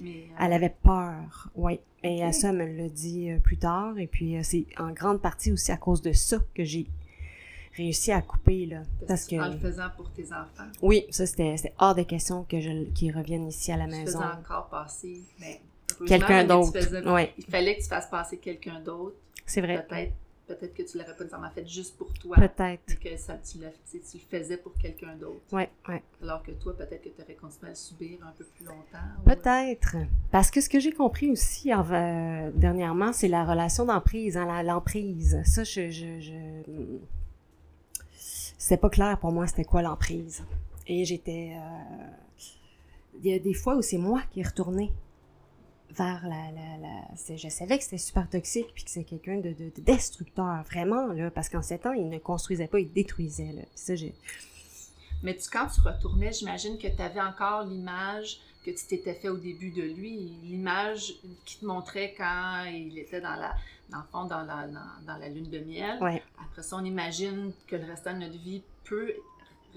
Mais, euh, Elle avait peur, oui. Et à ça, elle me l'a dit euh, plus tard. Et puis, euh, c'est en grande partie aussi à cause de ça que j'ai réussi à couper, là. Parce que, En le faisant pour tes enfants? oui, ça, c'était c'était hors de question que je, qu'ils reviennent ici à la Tu maison. faisais encore passer. Ben, Quelqu'un d'autre. Oui, Il fallait que tu fasses passer quelqu'un d'autre. c'est vrai. Peut-être peut-être que tu l'aurais pas nécessairement fait juste pour toi. Peut-être. Que ça, tu, l'as- tu sais, tu le faisais pour quelqu'un d'autre. Ouais, ouais. Alors que toi, peut-être que tu aurais continué à le subir un peu plus longtemps. ou- Peut-être. Parce que ce que j'ai compris aussi en- euh, dernièrement, c'est la relation d'emprise, hein, l'emprise. Ça, je, je, je... C'était pas clair pour moi, c'était quoi l'emprise. Et j'étais... euh, Il y a des fois où c'est moi qui est retourné vers la... la, la... Je savais que c'était super toxique, puis que c'est quelqu'un de, de, de destructeur, vraiment, là, parce qu'en sept ans, il ne construisait pas, il détruisait, ça. Mais tu, quand tu retournais, j'imagine que tu avais encore l'image que tu t'étais fait au début de lui, l'image qui te montrait quand il était dans la, dans le fond, dans la, dans, dans la lune de miel. Ouais. Après ça, on imagine que le restant de notre vie peut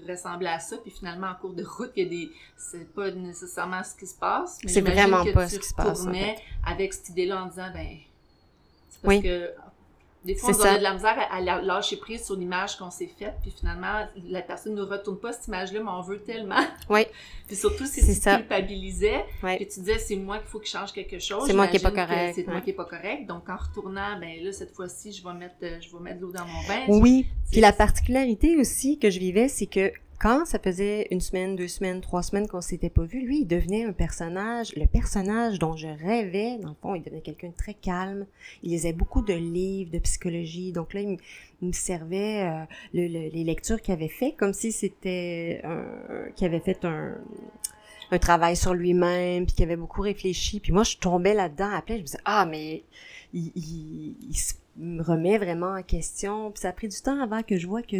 ressembler à ça, puis finalement, en cours de route, il y a des... C'est pas nécessairement ce qui se passe, mais C'est vraiment que pas tu ce qui se passe, en avec cette idée-là en disant, ben... C'est parce Oui. que... Des fois, C'est on a ça. de la misère à, à lâcher prise sur l'image qu'on s'est faite, puis finalement, la personne ne nous retourne pas cette image-là, mais on veut tellement. Oui. Puis surtout, si tu ça. culpabilisais, Ouais. puis tu disais, c'est moi qu'il faut que je change quelque chose. C'est moi qui est pas correct, C'est moi qui est pas correct. Donc, en retournant, ben là, cette fois-ci, je vais mettre, euh, je vais mettre de l'eau dans mon bain. Oui. Puis la particularité aussi que je vivais, c'est que quand ça faisait une semaine, deux semaines, trois semaines qu'on s'était pas vu, lui, il devenait un personnage, le personnage dont je rêvais. Dans le fond, il devenait quelqu'un de très calme. Il lisait beaucoup de livres de psychologie. Donc là, il, me- servait euh, le- le- les lectures qu'il avait fait comme si c'était qu'il avait fait un travail sur lui-même, puis qu'il avait beaucoup réfléchi. Puis moi, je tombais là-dedans après, je me disais, ah, mais il, il, il se me remet vraiment en question. Puis ça a pris du temps avant que je vois que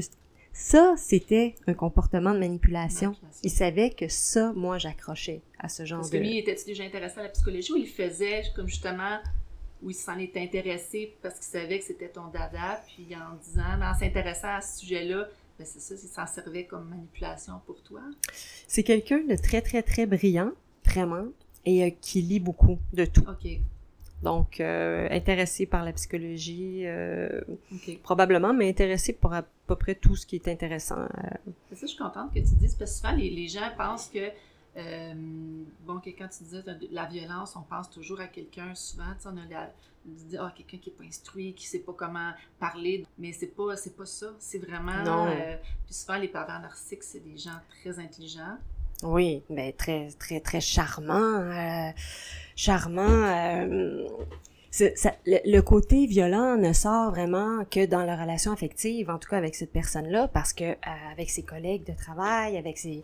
ça, c'était un comportement de manipulation. Manipulation. Il savait que ça, moi, j'accrochais à ce genre Parce de... que lui, était-tu déjà intéressé à la psychologie ou il faisait comme justement où il s'en était intéressé parce qu'il savait que c'était ton dada, puis en disant, en s'intéressant à ce sujet-là, ben c'est ça, il s'en servait comme manipulation pour toi? C'est quelqu'un de très, très, très brillant, vraiment, et euh, qui lit beaucoup de tout. OK. Donc, euh, intéressé par la psychologie, euh, probablement, mais intéressé pour à peu près tout ce qui est intéressant. euh, C'est ça, je suis contente que tu dises, parce que souvent, les, les gens pensent que, bon, que quand tu dis de la violence, on pense toujours à quelqu'un, souvent, tu sais, on a la, ah, quelqu'un qui n'est pas instruit, qui ne sait pas comment parler, mais c'est pas, c'est pas ça, c'est vraiment, Non. euh, puis souvent, les pervers narcissiques, c'est des gens très intelligents, Oui, ben très très très charmant, euh, charmant. euh, ça- le, le côté violent ne sort vraiment que dans la relation affective, en tout cas avec cette personne-là, parce que euh, avec ses collègues de travail, avec ses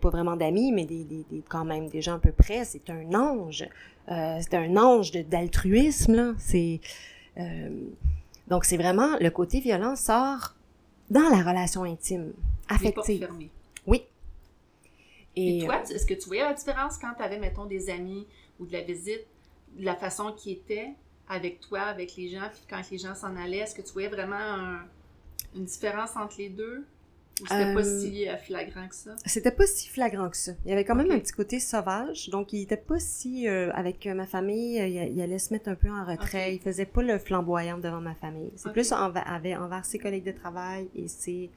pas vraiment d'amis, mais des, des, des- quand même des gens à peu près, c'est un ange. Euh, c'est un ange d'altruisme là. C'est euh, donc c'est vraiment le côté violent sort dans la relation intime, affective. Oui. Et, Et, toi, est-ce que tu voyais la différence quand tu avais, mettons, des amis ou de la visite, de la façon qui était avec toi, avec les gens, puis quand les gens s'en allaient, est-ce que tu voyais vraiment un- une différence entre les deux? Ou c'était pas Euh, si euh, flagrant que ça? C'était pas si flagrant que ça. Il y avait quand même un petit côté sauvage, donc il était pas si euh, avec ma famille, il, il allait se mettre un peu en retrait. Ok. Il faisait pas le flamboyant devant ma famille. C'est plus envers, envers ses collègues de travail et ses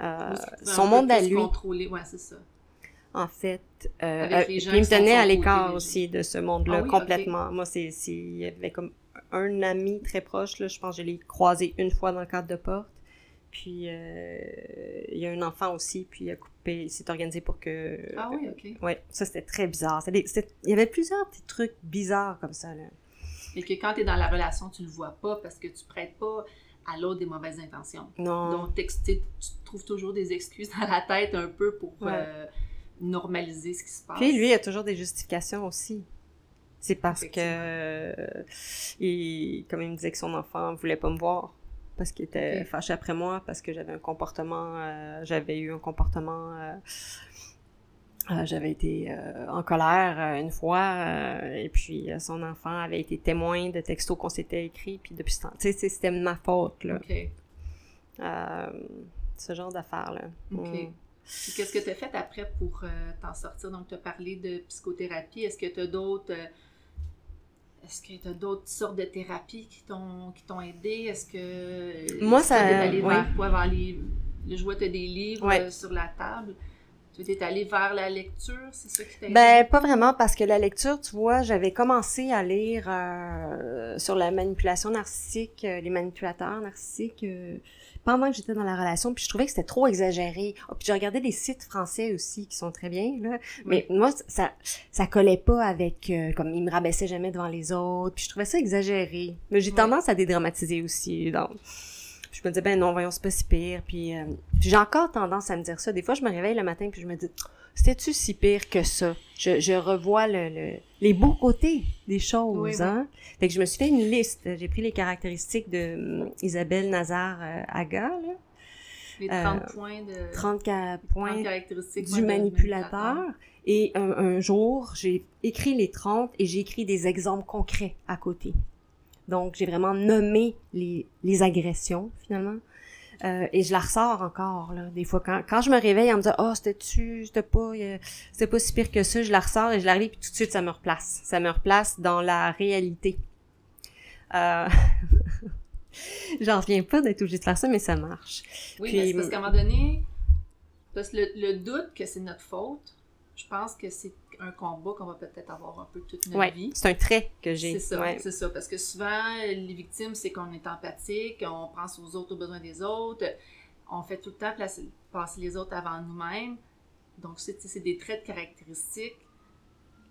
euh, son monde à lui. ouais, c'est ça. En fait, euh, euh, les puis gens il me tenait à l'écart aussi de ce monde-là Ah oui, complètement. Moi, c'est, il y avait comme un ami très proche là. Je pense que je l'ai croisé une fois dans le cadre de porte. Puis euh, il y a un enfant aussi, puis il a, coup- occupé, il s'est organisé pour que... Ah oui, ok. Ouais, ça c'était très bizarre. Des- Il y avait plusieurs petits trucs bizarres comme ça, là. Et que quand tu es dans la relation, tu le vois pas parce que tu prêtes pas à l'autre des mauvaises intentions. Non. Donc, tu trouves toujours des excuses dans la tête un peu pour Ouais. euh, normaliser ce qui se passe. Puis lui, il a toujours des justifications aussi. C'est parce que, euh, il, comme il me disait que son enfant voulait pas me voir parce qu'il était fâché après moi parce que j'avais un comportement, euh, j'avais eu un comportement, euh, j'avais été en colère une fois et puis son enfant avait été témoin de textos qu'on s'était écrits puis depuis ce temps, tu sais, c'était ma faute là, OK. Euh, ce genre d'affaires là. OK. Mm. Puis qu'est-ce que tu as fait après pour euh, t'en sortir? Donc, tu as parlé de psychothérapie. Est-ce que tu as d'autres. euh, est-ce que tu as d'autres sortes de thérapies qui t'ont qui t'ont aidé? Est-ce que. Moi, ça- t'es allé oui. vers quoi? Vers les. Le jouet, t'as des livres Ouais. euh, sur la table. Tu es allé vers la lecture, c'est ça qui t'a? Ben, pas vraiment, parce que la lecture, tu vois, j'avais commencé à lire euh, sur la manipulation narcissique, euh, les manipulateurs narcissiques, euh, pendant que j'étais dans la relation, puis je trouvais que c'était trop exagéré. Oh, puis j'ai regardé des sites français aussi qui sont très bien, là. Mais moi, ça, ça collait pas avec, euh, comme ils me rabaissaient jamais devant les autres, puis je trouvais ça exagéré. Mais j'ai tendance à dédramatiser aussi, donc... Puis je me disais, ben non, voyons, c'est pas si pire. Puis, euh, puis j'ai encore tendance à me dire ça. Des fois, je me réveille le matin puis je me dis, c'était-tu si pire que ça? Je, je revois le, le- les beaux côtés des choses, Oui, oui. hein? Fait que je me suis fait une liste. J'ai pris les caractéristiques de hum, Isabelle Nazar-Aga, là. Les euh, 30 points de. 30 ca- 30 points caractéristiques du manipulateur. Et un, un jour, j'ai écrit les 30 et j'ai écrit des exemples concrets à côté. Donc, j'ai vraiment nommé les, les agressions, finalement. Euh, et je la ressors encore, là, des fois. Quand, quand je me réveille en me disant « Oh, c'était-tu, c'était pas, euh, c'était pas si pire que ça », je la ressors et je la relis, puis tout de suite, ça me replace. Ça me replace dans la réalité. Euh... J'en reviens pas d'être obligée de faire ça, mais ça marche. Oui, Puis- mais c'est parce qu'à un moment donné, parce que le, le doute que c'est notre faute, je pense que c'est un combat qu'on va peut-être avoir un peu toute notre Ouais, vie. c'est un trait que j'ai. C'est ça, Ouais. c'est ça. Parce que souvent, les victimes, c'est qu'on est empathique, on pense aux autres, aux besoins des autres, on fait tout le temps placer- passer les autres avant nous-mêmes. Donc, c'est des traits de caractéristiques.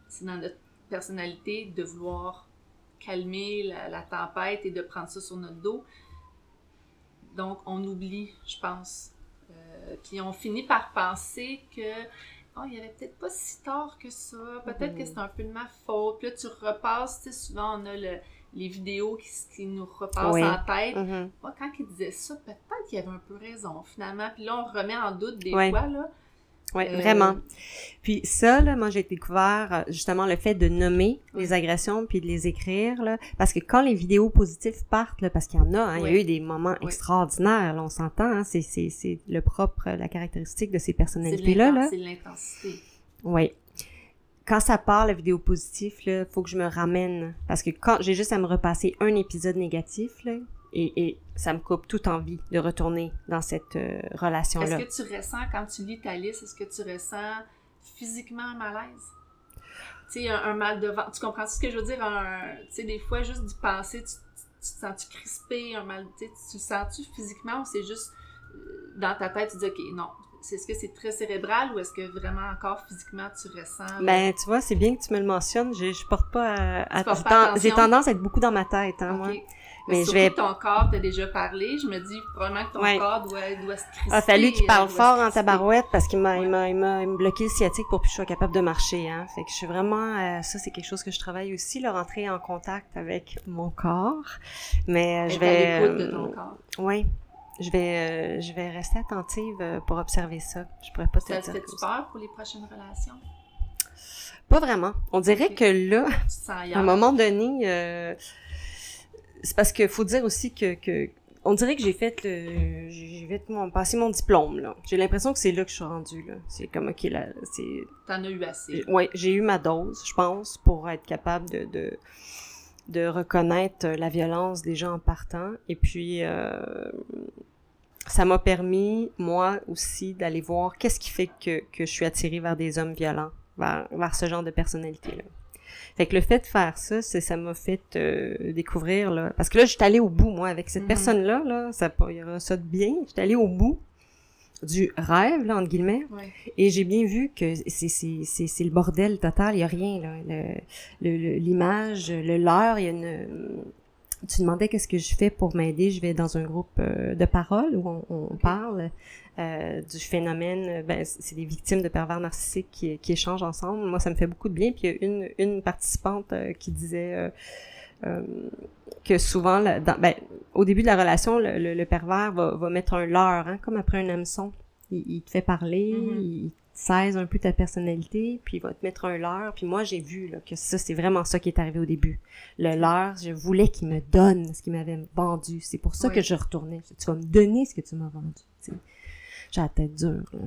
C'est dans notre personnalité de vouloir calmer la, la tempête et de prendre ça sur notre dos. Donc, on oublie, je pense. Euh, puis on finit par penser que oh, il y avait peut-être pas si tard que ça, peut-être que c'est un peu de ma faute. Puis là, tu repasses, tu sais, souvent on a le- les vidéos qui, nous repassent Oui. en tête. Mhm. Moi, quand il disait ça, peut-être qu'il avait un peu raison, finalement. Puis là, on remet en doute des fois, là. Ouais, Euh, vraiment. Puis ça, là, moi, j'ai découvert euh, justement le fait de nommer les agressions puis de les écrire, là, parce que quand les vidéos positives partent, là, parce qu'il y en a, hein, il y a eu des moments extraordinaires, là, on s'entend, hein, c'est, c'est, c'est le propre, la caractéristique de ces personnalités-là, là. c'est l'intensité. Oui. Quand ça part, la vidéo positive, là, faut que je me ramène. Parce que quand j'ai juste à me repasser un épisode négatif, là, et, et ça me coupe toute envie de retourner dans cette euh, Est-ce relation-là. que tu ressens, quand tu lis ta liste, est-ce que tu ressens physiquement un malaise? Tu sais, un, un mal de ventre. Tu comprends ce que je veux dire? Tu sais, des fois, juste d'y penser, tu, tu, tu te sens-tu crispé, un mal, tu tu le sens-tu physiquement ou c'est juste euh, dans ta tête, tu dis, OK, non. C'est- Est-ce que c'est très cérébral ou est-ce que vraiment encore physiquement tu ressens? Ben, tu vois, c'est bien que tu me le mentionnes. Je, je porte pas à, à- Tu j'ai tendance à être beaucoup dans ma tête, hein, moi. Mais je vais- ton corps t'a déjà parlé, je me dis probablement que ton Ouais. corps doit, doit se crisper. Il a fallu qu'il euh, parle fort en crisper. tabarouette parce qu'il m'a, il m'a, il m'a, il bloqué le sciatique pour que je sois capable de marcher, hein. Fait que je suis vraiment, euh, ça c'est quelque chose que je travaille aussi, là, rentrer en contact avec mon corps. Mais euh, je vais, à l'écoute de euh, ton corps. oui, je vais, euh, je vais rester attentive pour observer ça. Je pourrais pas te Ça le te ça. peur pour les prochaines relations? Pas vraiment. On dirait que là, à un moment donné, euh, c'est parce que faut dire aussi que, que on dirait que j'ai fait le, j'ai fait mon, passé mon diplôme là. J'ai l'impression que c'est là que je suis rendue là. C'est comme ok là, c'est, T'en as eu assez. ouais, j'ai eu ma dose, je pense, pour être capable de de, de reconnaître la violence des gens en partant. Et puis euh, ça m'a permis moi aussi d'aller voir qu'est-ce qui fait que que je suis attirée vers des hommes violents, vers vers ce genre de personnalité là. Fait que le fait de faire ça, c'est ça m'a fait euh, découvrir là parce que là j'étais allée au bout moi avec cette Mhm. personne là là, ça il y aura ça de bien, j'étais allée au bout du rêve, là, entre guillemets. Ouais. Et j'ai bien vu que c'est, c'est, c'est, c'est le bordel total, il y a rien, là. Le- le- le- l'image, le leurre, il y a une... Tu demandais qu'est-ce que je fais pour m'aider. Je vais dans un groupe euh, de parole où on, parle euh, du phénomène. euh, Ben, c'est des victimes de pervers narcissiques qui, qui échangent ensemble. Moi, ça me fait beaucoup de bien. Puis il y a une, une participante qui disait euh, que souvent, dans- ben, au début de la relation, le, le- le pervers va, va mettre un leurre, hein, comme après un hameçon. Il, il te fait parler, Mhm. il saisit un peu ta personnalité, puis il va te mettre un leurre. Puis moi, j'ai vu là, que ça, c'est vraiment ça qui est arrivé au début. Le leurre, je voulais qu'il me donne ce qu'il m'avait vendu. C'est pour ça Oui. que je retournais. Tu vas me donner ce que tu m'as vendu. J'ai la tête dure. là.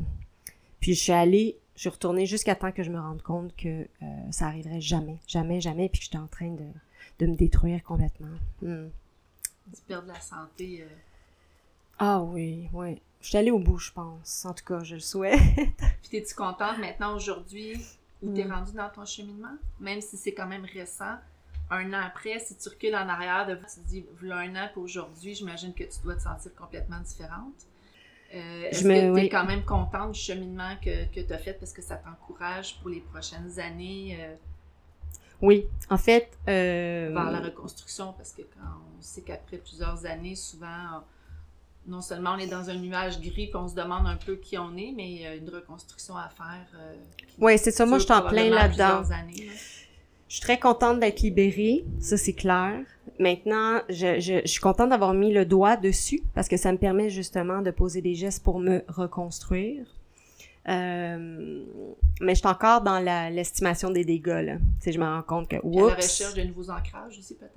Puis je suis allée, je suis retournée jusqu'à temps que je me rende compte que euh, ça arriverait jamais, jamais, jamais, puis que j'étais en train de, de me détruire complètement. Hmm. Tu perds de la santé. euh. Ah oui, oui. Je suis allée au bout, je pense. En tout cas, je le souhaite. Puis t'es-tu contente maintenant aujourd'hui où t'es Mm. rendue dans ton cheminement? Même si c'est quand même récent. Un an après, si tu recules en arrière, de, tu te dis, voilà un an puis aujourd'hui, j'imagine que tu dois te sentir complètement différente. Euh, Est-ce que oui. quand même contente du cheminement que, que tu as fait parce que ça t'encourage pour les prochaines années euh, Oui, en fait... Euh, vers la reconstruction? Parce que quand on sait qu'après plusieurs années, souvent, on- non seulement on est dans un nuage gris puis on se demande un peu qui on est, mais il y a une reconstruction à faire. euh, Oui, c'est ça. Moi, je suis en plein là-dedans. là. Je suis très contente d'être libérée, ça c'est clair. Maintenant, je, je, je suis contente d'avoir mis le doigt dessus parce que ça me permet justement de poser des gestes pour me reconstruire. Euh, mais je suis encore dans l'estimation des dégâts. Là. Je me rends compte que, à la recherche de nouveaux ancrages aussi, peut-être?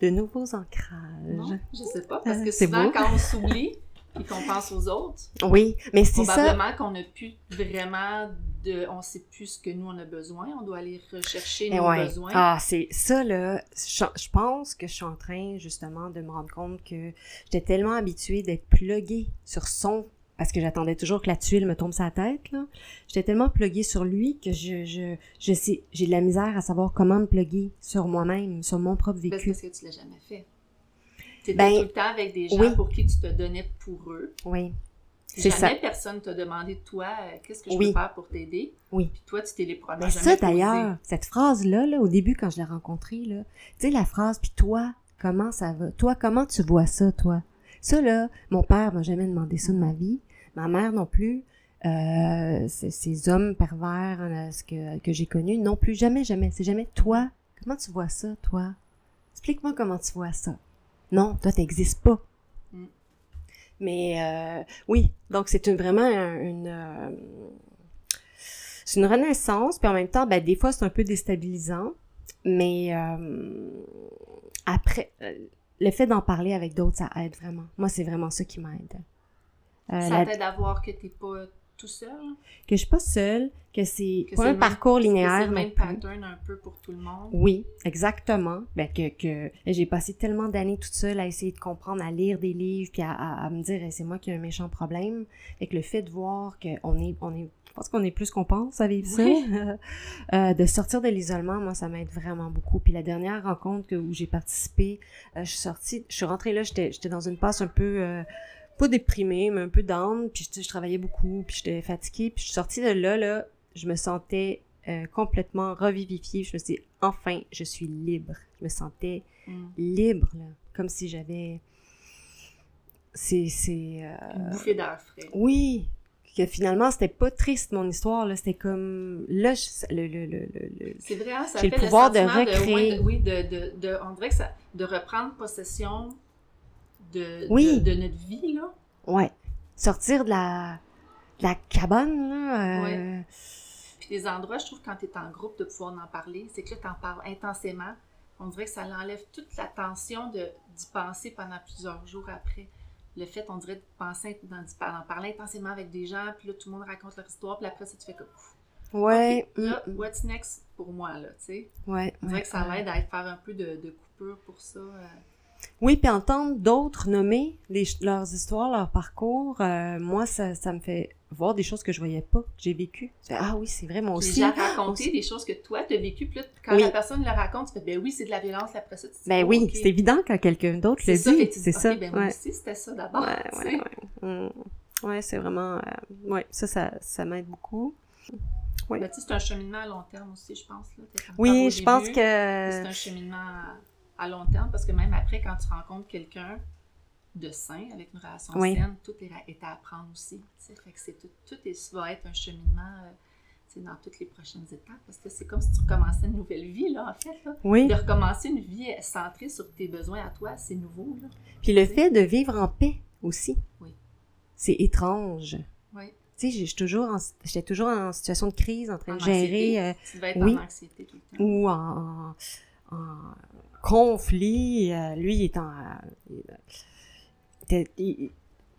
De nouveaux ancrages. Non, je sais pas. Parce que Euh, c'est souvent, beau. quand on s'oublie et qu'on pense aux autres, Oui, mais c'est ça. probablement qu'on n'a plus vraiment de... On sait plus ce que nous, on a besoin. On doit aller rechercher Eh nos ouais. besoins. Ah, c'est ça là. Je, je pense que je suis en train justement de me rendre compte que j'étais tellement habituée d'être pluguée sur son parce que j'attendais toujours que la tuile me tombe la tête là. J'étais tellement pluguée sur lui que je je je sais j'ai de la misère à savoir comment me pluguer sur moi-même, sur mon propre Ben, vécu. parce que tu l'as jamais fait. Tu étais Ben, tout le temps avec des gens oui. pour qui tu te donnais pour eux. Oui. Jamais ça. personne t'a demandé de toi euh, qu'est-ce que je Oui. peux faire pour t'aider? Oui. Puis toi, tu t'es les premiers Mais ça d'ailleurs, cette phrase là là au début quand je l'ai rencontré là, tu sais la phrase puis toi comment ça va Toi comment tu vois ça toi? Ça là, mon père m'a jamais demandé ça de ma vie, ma mère non plus. Euh, ces hommes pervers euh, ce que, que j'ai connus non plus jamais jamais c'est jamais toi comment tu vois ça toi? Explique-moi comment tu vois ça non toi t'existes pas Mm. mais euh, oui donc c'est vraiment un- une c'est une renaissance, puis en même temps, ben, des fois, c'est un peu déstabilisant. Mais euh, après, le fait d'en parler avec d'autres, ça aide vraiment. Moi, c'est vraiment ça qui m'aide. Euh, Ça la- t'aide à voir que t'es pas tout seul? que je suis pas seule, que c'est pas un même- parcours que C'est linéaire le même pattern un peu pour tout le monde? Oui, exactement. Ben que, que j'ai passé tellement d'années toute seule à essayer de comprendre, à lire des livres, puis à, à- à me dire c'est moi qui ai un méchant problème. Et que le fait de voir qu'on est, on est, je pense qu'on est plus qu'on pense à vivre Oui. ça, euh, de sortir de l'isolement, moi ça m'aide vraiment beaucoup. Puis la dernière rencontre que, où j'ai participé, euh, je suis sortie, je suis rentrée là, j'étais, j'étais dans une passe un peu euh, pas déprimée, mais un peu down. Puis sais, je travaillais beaucoup, puis j'étais fatiguée. Puis je suis sortie de là, là, je me sentais euh, complètement revivifiée. Je me suis dit, enfin, je suis libre. Je me sentais Mm. libre, là, comme si j'avais... C'est... c'est euh, Une bouffée d'air frais. Oui, que finalement, c'était pas triste, mon histoire, là. C'était comme... Là, je- le, le, le, le, C'est vrai, hein, ça J'ai fait le pouvoir de recréer. de- oui, de, de, de- on dirait que ça, de reprendre possession de, Oui. de, de notre vie, là. Ouais. Sortir de la, de la cabane, là. euh, Puis des endroits, je trouve, quand tu es en groupe, de pouvoir en parler, c'est que là, tu en parles intensément. On dirait que ça enlève toute la tension de- d'y penser pendant plusieurs jours après. Le fait, on dirait, de penser, d'en parler intensément avec des gens, puis là, tout le monde raconte leur histoire, puis après, ça, tu fais comme, Ouais. Là, mm, mm, what's next pour moi, là, tu sais? ouais. On dirait ouais, que ça ouais. l'aide à faire un peu de, de coupure pour ça. euh. Oui, puis entendre d'autres nommer les, leurs histoires, leur parcours, euh, moi, ça, ça me fait voir des choses que je voyais pas, que j'ai vécues. Ah oui, c'est vrai, moi aussi. déjà raconter aussi. des choses que toi, tu as vécues, puis là, quand Oui. la personne le raconte, tu fais, ben oui, c'est de la violence, après ça, tu dis, Ben oh, oui, ok. c'est évident quand quelqu'un d'autre le dit. C'est ça. ben moi ouais. aussi, c'était ça d'abord. Ouais, ouais, ouais. Mm. Ouais, c'est vraiment. euh, ouais, ça, ça, ça m'aide beaucoup. Oui. Ben, c'est un cheminement à long terme aussi, je pense. Là. Oui, je pense que. C'est un cheminement à, à long terme parce que même après, quand tu rencontres quelqu'un de sain, avec une relation Oui. saine, tout est, à- est à apprendre aussi. Fait que c'est tout, tout est- va être un cheminement euh, dans toutes les prochaines étapes parce que c'est comme si tu recommençais une nouvelle vie, là, en fait. Là. Oui. De recommencer une vie centrée sur tes besoins à toi, c'est nouveau. Là. Puis le fait de vivre en paix aussi. Oui. C'est étrange. Oui. Tu sais, toujours en- j'étais toujours en situation de crise, en train En de gérer. euh, Tu devais être oui. en anxiété tout le temps. ou en conflit. euh, lui, il est en. euh, il était- il-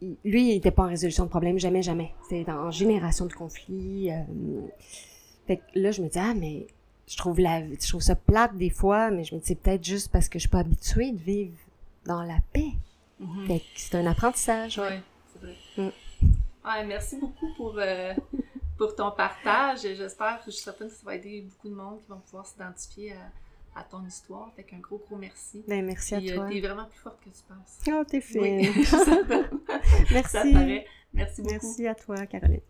il- lui, il n'était pas en résolution de problème, jamais, jamais. C'était en génération de conflits. euh, fait que là, je me dis, ah, mais je trouve, la, je trouve ça plate des fois, mais je me dis, c'est peut-être juste parce que je suis pas habituée de vivre dans la paix. Mhm. Fait que c'est un apprentissage. ouais. Oui, c'est vrai. Mm. Ouais, merci beaucoup pour, euh, pour ton partage. J'espère, je suis certaine que ça va aider beaucoup de monde qui vont pouvoir s'identifier à, à ton histoire. Fait qu'un gros, gros merci. Ben, merci à Puis, euh, toi. t'es vraiment plus forte que tu penses. Oh, t'es Oui, fine. ça, ça merci. paraît. Merci beaucoup. Merci à toi, Caroline.